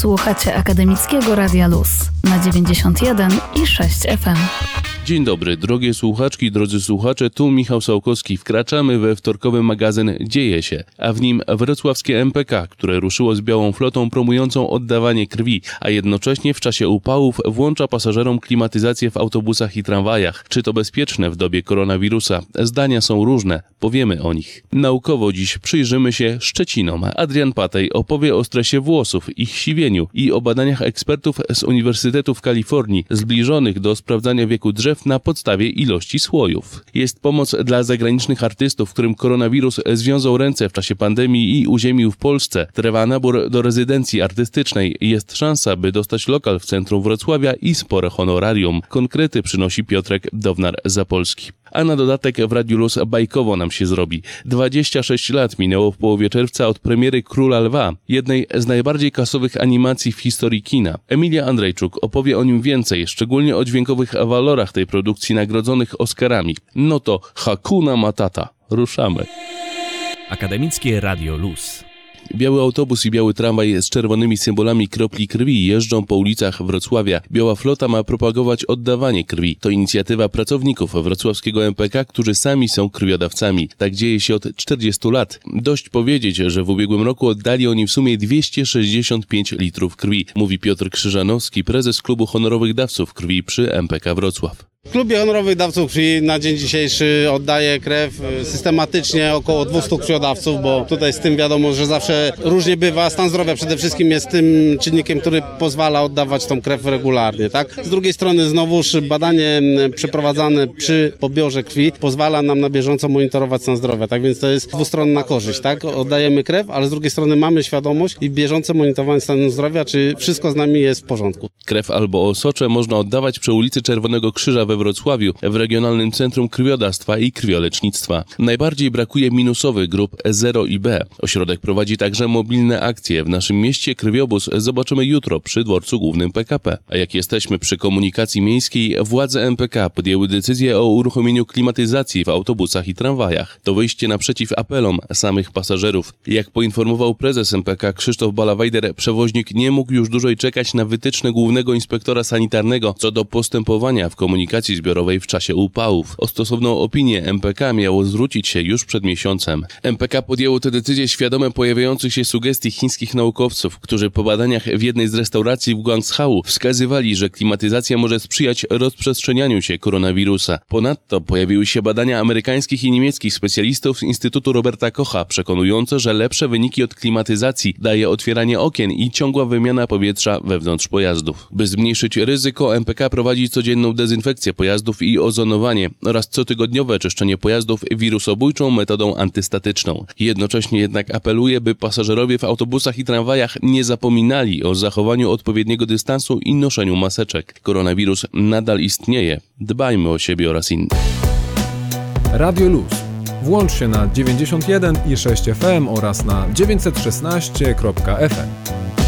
Słuchacie Akademickiego Radia Luz na 91 i 6 FM. Dzień dobry, drogie słuchaczki, drodzy słuchacze, tu Michał Sałkowski. Wkraczamy we wtorkowy magazyn Dzieje się, a w nim wrocławskie MPK, które ruszyło z białą flotą promującą oddawanie krwi, a jednocześnie w czasie upałów włącza pasażerom klimatyzację w autobusach i tramwajach. Czy to bezpieczne w dobie koronawirusa? Zdania są różne, powiemy o nich. Naukowo dziś przyjrzymy się Szczecinom. Adrian Patej opowie o stresie włosów, ich siwieniu i o badaniach ekspertów z Uniwersytetu w Kalifornii, zbliżonych do sprawdzania wieku drzew na podstawie ilości słojów. Jest pomoc dla zagranicznych artystów, którym koronawirus związał ręce w czasie pandemii i uziemił w Polsce. Trwa nabór do rezydencji artystycznej. Jest szansa, by dostać lokal w centrum Wrocławia i spore honorarium. Konkrety przynosi Piotrek Downar-Zapolski a na dodatek w Radiu Luz bajkowo nam się zrobi. 26 lat minęło w połowie czerwca od premiery Króla Lwa, jednej z najbardziej kasowych animacji w historii kina. Emilia Andrzejczuk opowie o nim więcej, szczególnie o dźwiękowych walorach tej produkcji nagrodzonych Oscarami. No to Hakuna Matata. Ruszamy. Akademickie Radio Luz. Biały autobus i biały tramwaj z czerwonymi symbolami kropli krwi jeżdżą po ulicach Wrocławia. Biała flota ma propagować oddawanie krwi. To inicjatywa pracowników wrocławskiego MPK, którzy sami są krwiodawcami. Tak dzieje się od 40 lat. Dość powiedzieć, że w ubiegłym roku oddali oni w sumie 265 litrów krwi, mówi Piotr Krzyżanowski, prezes klubu honorowych dawców krwi przy MPK Wrocław. W klubie honorowych dawców krwi na dzień dzisiejszy oddaje krew y, systematycznie około 200 krwiodawców, bo tutaj z tym wiadomo, że zawsze różnie bywa. Stan zdrowia przede wszystkim jest tym czynnikiem, który pozwala oddawać tą krew regularnie. Tak? Z drugiej strony znowuż badanie przeprowadzane przy pobiorze krwi pozwala nam na bieżąco monitorować stan zdrowia. Tak więc to jest dwustronna korzyść. Tak? Oddajemy krew, ale z drugiej strony mamy świadomość i bieżące monitorowanie stanu zdrowia, czy wszystko z nami jest w porządku. Krew albo osocze można oddawać przy ulicy Czerwonego Krzyża we Wrocławiu, w Regionalnym Centrum Krwiodawstwa i Krwiolecznictwa. Najbardziej brakuje minusowych grup 0 i B. Ośrodek prowadzi także mobilne akcje. W naszym mieście krwiobóz zobaczymy jutro przy dworcu głównym PKP. A jak jesteśmy przy komunikacji miejskiej, władze MPK podjęły decyzję o uruchomieniu klimatyzacji w autobusach i tramwajach. To wyjście naprzeciw apelom samych pasażerów. Jak poinformował prezes MPK Krzysztof Balawajder, przewoźnik nie mógł już dłużej czekać na wytyczne głównego inspektora sanitarnego co do postępowania w komunikacji zbiorowej w czasie upałów. O stosowną opinię MPK miało zwrócić się już przed miesiącem. MPK podjęło tę decyzję świadome pojawiających się sugestii chińskich naukowców, którzy po badaniach w jednej z restauracji w Guangzhou wskazywali, że klimatyzacja może sprzyjać rozprzestrzenianiu się koronawirusa. Ponadto pojawiły się badania amerykańskich i niemieckich specjalistów z Instytutu Roberta Kocha, przekonujące, że lepsze wyniki od klimatyzacji daje otwieranie okien i ciągła wymiana powietrza wewnątrz pojazdów. By zmniejszyć ryzyko, MPK prowadzi codzienną dezynfekcję pojazdów i ozonowanie oraz cotygodniowe czyszczenie pojazdów wirusobójczą metodą antystatyczną. Jednocześnie jednak apeluje, by pasażerowie w autobusach i tramwajach nie zapominali o zachowaniu odpowiedniego dystansu i noszeniu maseczek. Koronawirus nadal istnieje. Dbajmy o siebie oraz innych. Radio Luz. Włącz się na 91 i 6 FM oraz na 916.fm.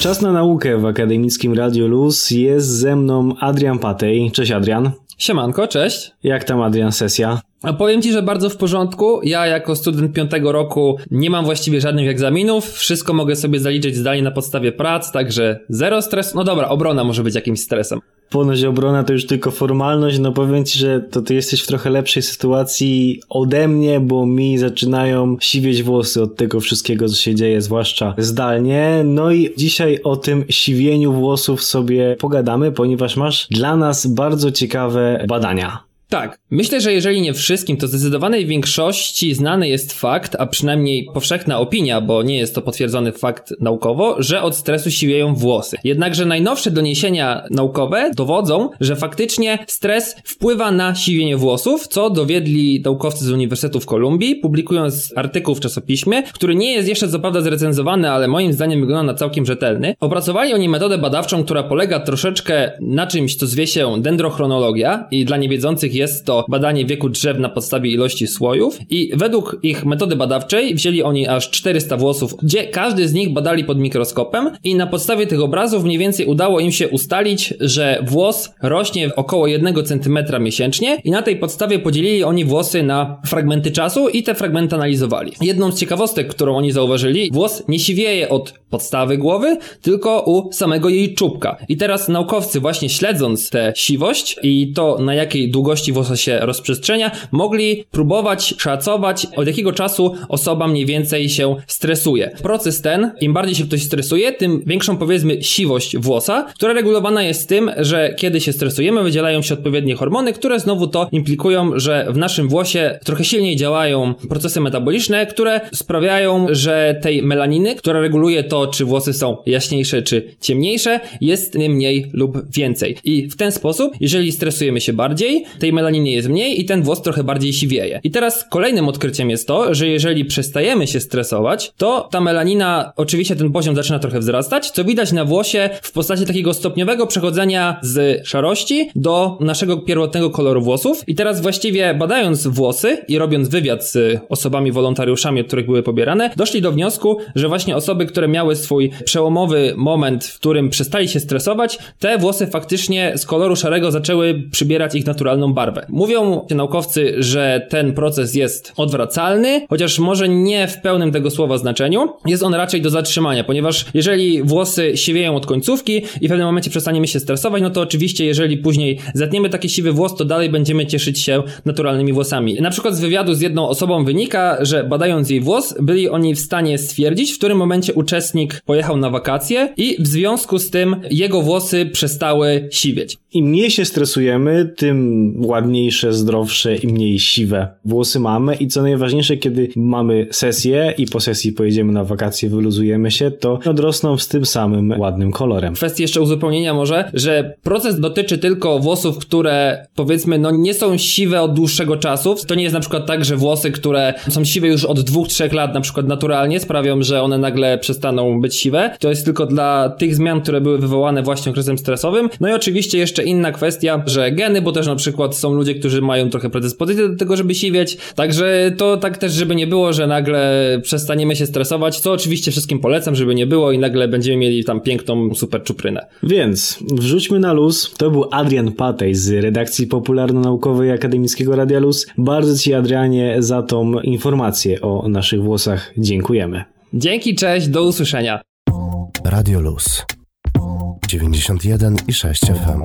Czas na naukę w Akademickim Radio Luz. Jest ze mną Adrian Patej. Cześć Adrian. Siemanko, cześć. Jak tam Adrian sesja? A powiem Ci, że bardzo w porządku. Ja jako student piątego roku nie mam właściwie żadnych egzaminów. Wszystko mogę sobie zaliczyć zdalnie na podstawie prac, także zero stresu. No dobra, obrona może być jakimś stresem. Ponoć obrona to już tylko formalność, no powiem Ci, że to Ty jesteś w trochę lepszej sytuacji ode mnie, bo mi zaczynają siwieć włosy od tego wszystkiego, co się dzieje, zwłaszcza zdalnie. No i dzisiaj o tym siwieniu włosów sobie pogadamy, ponieważ masz dla nas bardzo ciekawe badania. Tak. Myślę, że jeżeli nie wszystkim, to zdecydowanej większości znany jest fakt, a przynajmniej powszechna opinia, bo nie jest to potwierdzony fakt naukowo, że od stresu siwieją włosy. Jednakże najnowsze doniesienia naukowe dowodzą, że faktycznie stres wpływa na siwienie włosów, co dowiedli naukowcy z Uniwersytetu w Kolumbii, publikując artykuł w czasopiśmie, który nie jest jeszcze co prawda zrecenzowany, ale moim zdaniem wygląda na całkiem rzetelny. Opracowali oni metodę badawczą, która polega troszeczkę na czymś, co zwie się dendrochronologia i dla niewiedzących jest to badanie wieku drzew na podstawie ilości słojów i według ich metody badawczej wzięli oni aż 400 włosów, gdzie każdy z nich badali pod mikroskopem i na podstawie tych obrazów mniej więcej udało im się ustalić, że włos rośnie około 1 cm miesięcznie i na tej podstawie podzielili oni włosy na fragmenty czasu i te fragmenty analizowali. Jedną z ciekawostek, którą oni zauważyli, włos nie siwieje od podstawy głowy, tylko u samego jej czubka. I teraz naukowcy właśnie śledząc tę siwość i to na jakiej długości włosa się rozprzestrzenia, mogli próbować szacować od jakiego czasu osoba mniej więcej się stresuje. Proces ten, im bardziej się ktoś stresuje, tym większą powiedzmy siwość włosa, która regulowana jest tym, że kiedy się stresujemy, wydzielają się odpowiednie hormony, które znowu to implikują, że w naszym włosie trochę silniej działają procesy metaboliczne, które sprawiają, że tej melaniny, która reguluje to, czy włosy są jaśniejsze czy ciemniejsze, jest mniej lub więcej. I w ten sposób, jeżeli stresujemy się bardziej, tej melaniny jest mniej i ten włos trochę bardziej siwieje. I teraz kolejnym odkryciem jest to, że jeżeli przestajemy się stresować, to ta melanina, oczywiście ten poziom zaczyna trochę wzrastać, co widać na włosie w postaci takiego stopniowego przechodzenia z szarości do naszego pierwotnego koloru włosów. I teraz właściwie badając włosy i robiąc wywiad z osobami wolontariuszami, od których były pobierane, doszli do wniosku, że właśnie osoby, które miały swój przełomowy moment, w którym przestali się stresować, te włosy faktycznie z koloru szarego zaczęły przybierać ich naturalną barwę. Mówią naukowcy, że ten proces jest odwracalny, chociaż może nie w pełnym tego słowa znaczeniu. Jest on raczej do zatrzymania, ponieważ jeżeli włosy siwieją od końcówki i w pewnym momencie przestaniemy się stresować, no to oczywiście jeżeli później zetniemy taki siwy włos, to dalej będziemy cieszyć się naturalnymi włosami. Na przykład z wywiadu z jedną osobą wynika, że badając jej włos, byli oni w stanie stwierdzić, w którym momencie uczestnik pojechał na wakacje i w związku z tym jego włosy przestały siwieć. Im mniej się stresujemy, tym ładniejsze, zdrowsze i mniej siwe włosy mamy i co najważniejsze, kiedy mamy sesję i po sesji pojedziemy na wakacje, wyluzujemy się, to odrosną z tym samym ładnym kolorem. Kwestii jeszcze uzupełnienia może, że proces dotyczy tylko włosów, które powiedzmy no nie są siwe od dłuższego czasu. To nie jest na przykład tak, że włosy, które są siwe już od dwóch, trzech lat na przykład naturalnie sprawią, że one nagle przestaną być siwe. To jest tylko dla tych zmian, które były wywołane właśnie okresem stresowym. No i oczywiście jeszcze inna kwestia, że geny, bo też na przykład są ludzie, którzy mają trochę predyspozycję do tego, żeby siwieć. Także to tak też, żeby nie było, że nagle przestaniemy się stresować, co oczywiście wszystkim polecam, żeby nie było i nagle będziemy mieli tam piękną super czuprynę. Więc wrzućmy na luz. To był Adrian Patej z redakcji popularno-naukowej Akademickiego Radia Luz. Bardzo Ci, Adrianie, za tą informację o naszych włosach dziękujemy. Dzięki, cześć, do usłyszenia. Radio Luz 91 i 6 FM.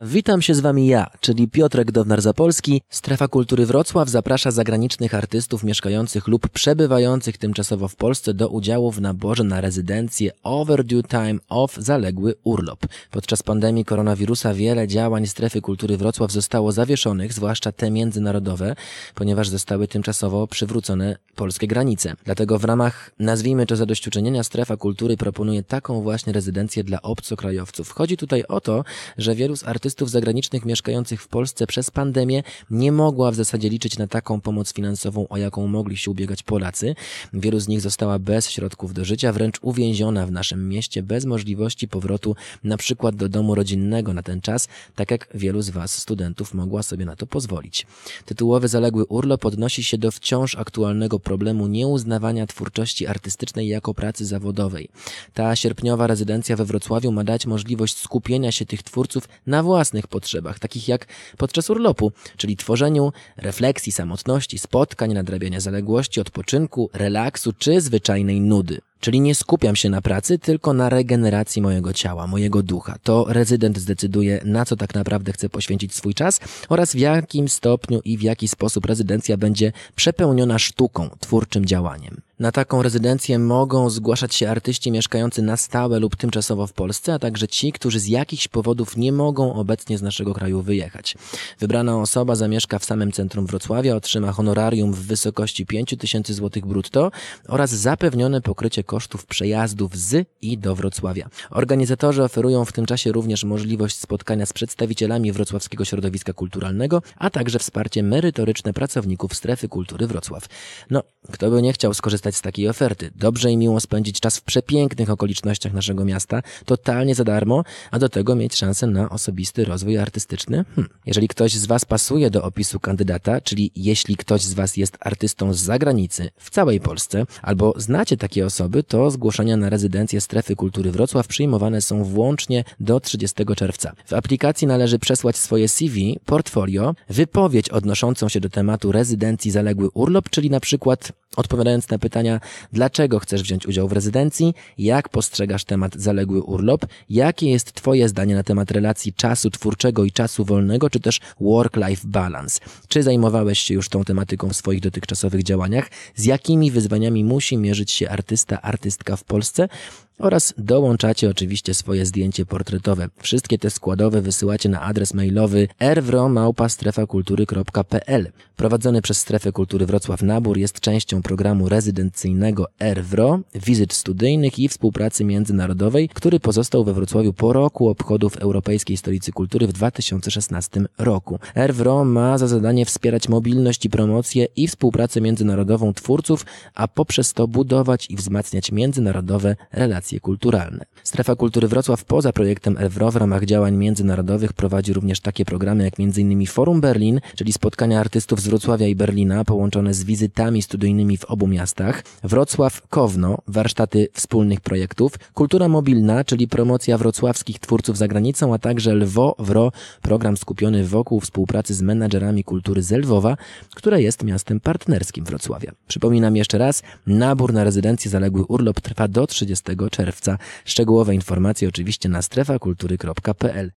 Witam się z Wami ja, czyli Piotrek Downar-Zapolski. Strefa Kultury Wrocław zaprasza zagranicznych artystów mieszkających lub przebywających tymczasowo w Polsce do udziału w naborze na rezydencję Overdue Time Off Zaległy Urlop. Podczas pandemii koronawirusa wiele działań Strefy Kultury Wrocław zostało zawieszonych, zwłaszcza te międzynarodowe, ponieważ zostały tymczasowo przywrócone polskie granice. Dlatego w ramach, nazwijmy to zadośćuczynienia, Strefa Kultury proponuje taką właśnie rezydencję dla obcokrajowców. Chodzi tutaj o to, że wielu z artystów zagranicznych mieszkających w Polsce przez pandemię nie mogła w zasadzie liczyć na taką pomoc finansową, o jaką mogli się ubiegać Polacy. Wielu z nich została bez środków do życia, wręcz uwięziona w naszym mieście, bez możliwości powrotu na przykład do domu rodzinnego na ten czas, tak jak wielu z Was, studentów, mogła sobie na to pozwolić. Tytułowy zaległy urlop odnosi się do wciąż aktualnego problemu nieuznawania twórczości artystycznej jako pracy zawodowej. Ta sierpniowa rezydencja we Wrocławiu ma dać możliwość skupienia się tych twórców na własnych potrzebach, takich jak podczas urlopu, czyli tworzeniu, refleksji, samotności, spotkań, nadrabiania zaległości, odpoczynku, relaksu czy zwyczajnej nudy. Czyli nie skupiam się na pracy, tylko na regeneracji mojego ciała, mojego ducha. To rezydent zdecyduje, na co tak naprawdę chce poświęcić swój czas oraz w jakim stopniu i w jaki sposób rezydencja będzie przepełniona sztuką, twórczym działaniem. Na taką rezydencję mogą zgłaszać się artyści mieszkający na stałe lub tymczasowo w Polsce, a także ci, którzy z jakichś powodów nie mogą obecnie z naszego kraju wyjechać. Wybrana osoba zamieszka w samym centrum Wrocławia, otrzyma honorarium w wysokości 5000 zł brutto oraz zapewnione pokrycie kosztów przejazdów z i do Wrocławia. Organizatorzy oferują w tym czasie również możliwość spotkania z przedstawicielami wrocławskiego środowiska kulturalnego, a także wsparcie merytoryczne pracowników strefy kultury Wrocław. No, kto by nie chciał skorzystać skorzystać z takiej oferty. Dobrze i miło spędzić czas w przepięknych okolicznościach naszego miasta, totalnie za darmo, a do tego mieć szansę na osobisty rozwój artystyczny. Hm. Jeżeli ktoś z Was pasuje do opisu kandydata, czyli jeśli ktoś z Was jest artystą z zagranicy, w całej Polsce, albo znacie takie osoby, to zgłoszenia na rezydencję Strefy Kultury Wrocław przyjmowane są włącznie do 30 czerwca. W aplikacji należy przesłać swoje CV, portfolio, wypowiedź odnoszącą się do tematu rezydencji zaległy urlop, czyli na przykład odpowiadając na pytania, dlaczego chcesz wziąć udział w rezydencji, jak postrzegasz temat zaległy urlop, jakie jest Twoje zdanie na temat relacji czasu twórczego i czasu wolnego, czy też work-life balance. Czy zajmowałeś się już tą tematyką w swoich dotychczasowych działaniach? Z jakimi wyzwaniami musi mierzyć się artysta, artystka w Polsce? Oraz dołączacie oczywiście swoje zdjęcie portretowe. Wszystkie te składowe wysyłacie na adres mailowy erwro.małpa-strefa-kultury.pl. Prowadzony przez Strefę Kultury Wrocław nabór jest częścią programu rezydencyjnego ERWRO, wizyt studyjnych i współpracy międzynarodowej, który pozostał we Wrocławiu po roku obchodów Europejskiej Stolicy Kultury w 2016 roku. ERWRO ma za zadanie wspierać mobilność i promocję i współpracę międzynarodową twórców, a poprzez to budować i wzmacniać międzynarodowe relacje kulturalne. Strefa Kultury Wrocław poza projektem ERWRO w ramach działań międzynarodowych prowadzi również takie programy jak m.in. Forum Berlin, czyli spotkania artystów z Wrocławia i Berlina połączone z wizytami studyjnymi w obu miastach, Wrocław Kowno, warsztaty wspólnych projektów, Kultura Mobilna, czyli promocja wrocławskich twórców za granicą, a także Lwo Wro, program skupiony wokół współpracy z menadżerami kultury z Lwowa, które jest miastem partnerskim Wrocławia. Przypominam jeszcze raz, nabór na rezydencję zaległy urlop trwa do 30 czerwca. Szczegółowe informacje oczywiście na strefakultury.pl.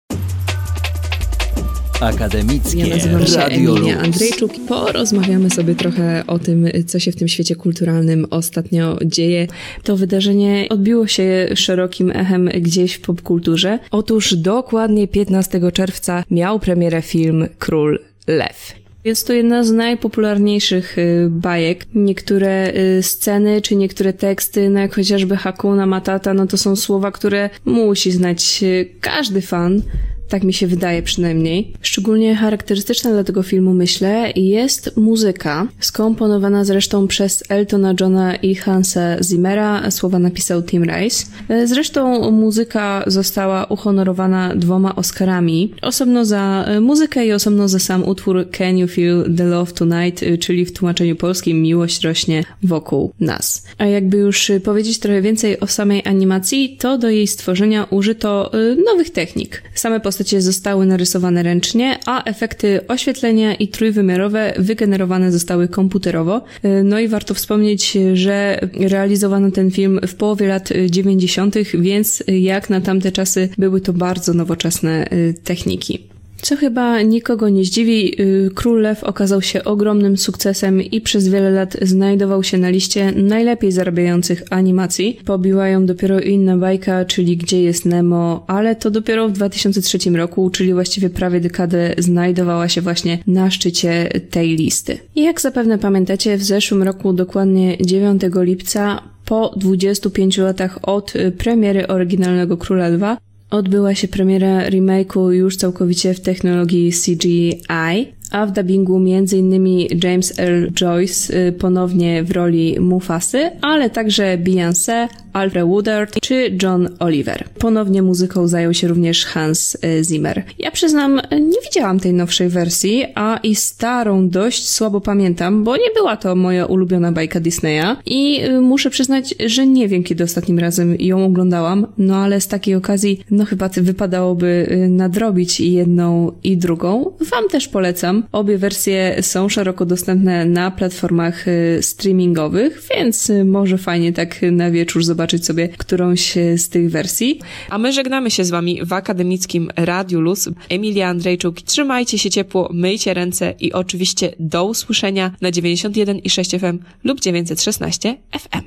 Akademickie Ja nazywam się Radio Emilia Luz. Andrzejczuk. Porozmawiamy sobie trochę o tym, co się w tym świecie kulturalnym ostatnio dzieje. To wydarzenie odbiło się szerokim echem gdzieś w popkulturze. Otóż dokładnie 15 czerwca miał premierę film Król Lew. Jest to jedna z najpopularniejszych y, bajek. Niektóre y, sceny czy niektóre teksty, no jak chociażby Hakuna Matata, no to są słowa, które musi znać y, każdy fan. Tak mi się wydaje przynajmniej. Szczególnie charakterystyczna dla tego filmu, myślę, jest muzyka, skomponowana zresztą przez Eltona Johna i Hansa Zimmera. Słowa napisał Tim Rice. Zresztą muzyka została uhonorowana dwoma Oscarami. Osobno za muzykę i osobno za sam utwór Can You Feel the Love Tonight, czyli w tłumaczeniu polskim Miłość rośnie wokół nas. A jakby już powiedzieć trochę więcej o samej animacji, to do jej stworzenia użyto e, nowych technik. Same postacie zostały narysowane ręcznie, a efekty oświetlenia i trójwymiarowe wygenerowane zostały komputerowo. E, No i warto wspomnieć, że realizowano ten film w połowie lat e, 90., więc jak na tamte czasy były to bardzo nowoczesne e, techniki. Co chyba nikogo nie zdziwi, y, Król Lew okazał się ogromnym sukcesem i przez wiele lat znajdował się na liście najlepiej zarabiających animacji. Pobiła ją dopiero inna bajka, czyli Gdzie jest Nemo, ale to dopiero w 2003 roku, czyli właściwie prawie dekadę znajdowała się właśnie na szczycie tej listy. I jak zapewne pamiętacie, w zeszłym roku, dokładnie 9 lipca, po 25 latach od y, premiery oryginalnego Króla Lwa, odbyła się premiera remake'u już całkowicie w technologii CGI, a w dubbingu m.in. James Earl Joyce y, ponownie w roli Mufasy, ale także Beyoncé, Alfred Woodard czy John Oliver. Ponownie muzyką zajął się również Hans y, Zimmer. Ja przyznam, nie widziałam tej nowszej wersji, a i starą dość słabo pamiętam, bo nie była to moja ulubiona bajka Disneya i y, muszę przyznać, że nie wiem kiedy ostatnim razem ją oglądałam, no ale z takiej okazji no chyba wypadałoby nadrobić jedną i drugą. Wam też polecam. Obie wersje są szeroko dostępne na platformach y, streamingowych, więc y, może fajnie tak na wieczór zobaczyć sobie którąś y, z tych wersji. A my żegnamy się z wami w akademickim Radiu Luz. Emilia Andrzejczuk, trzymajcie się ciepło, myjcie ręce i oczywiście do usłyszenia na 91,6 FM lub 916 FM.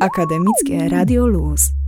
Akademickie Radio Luz.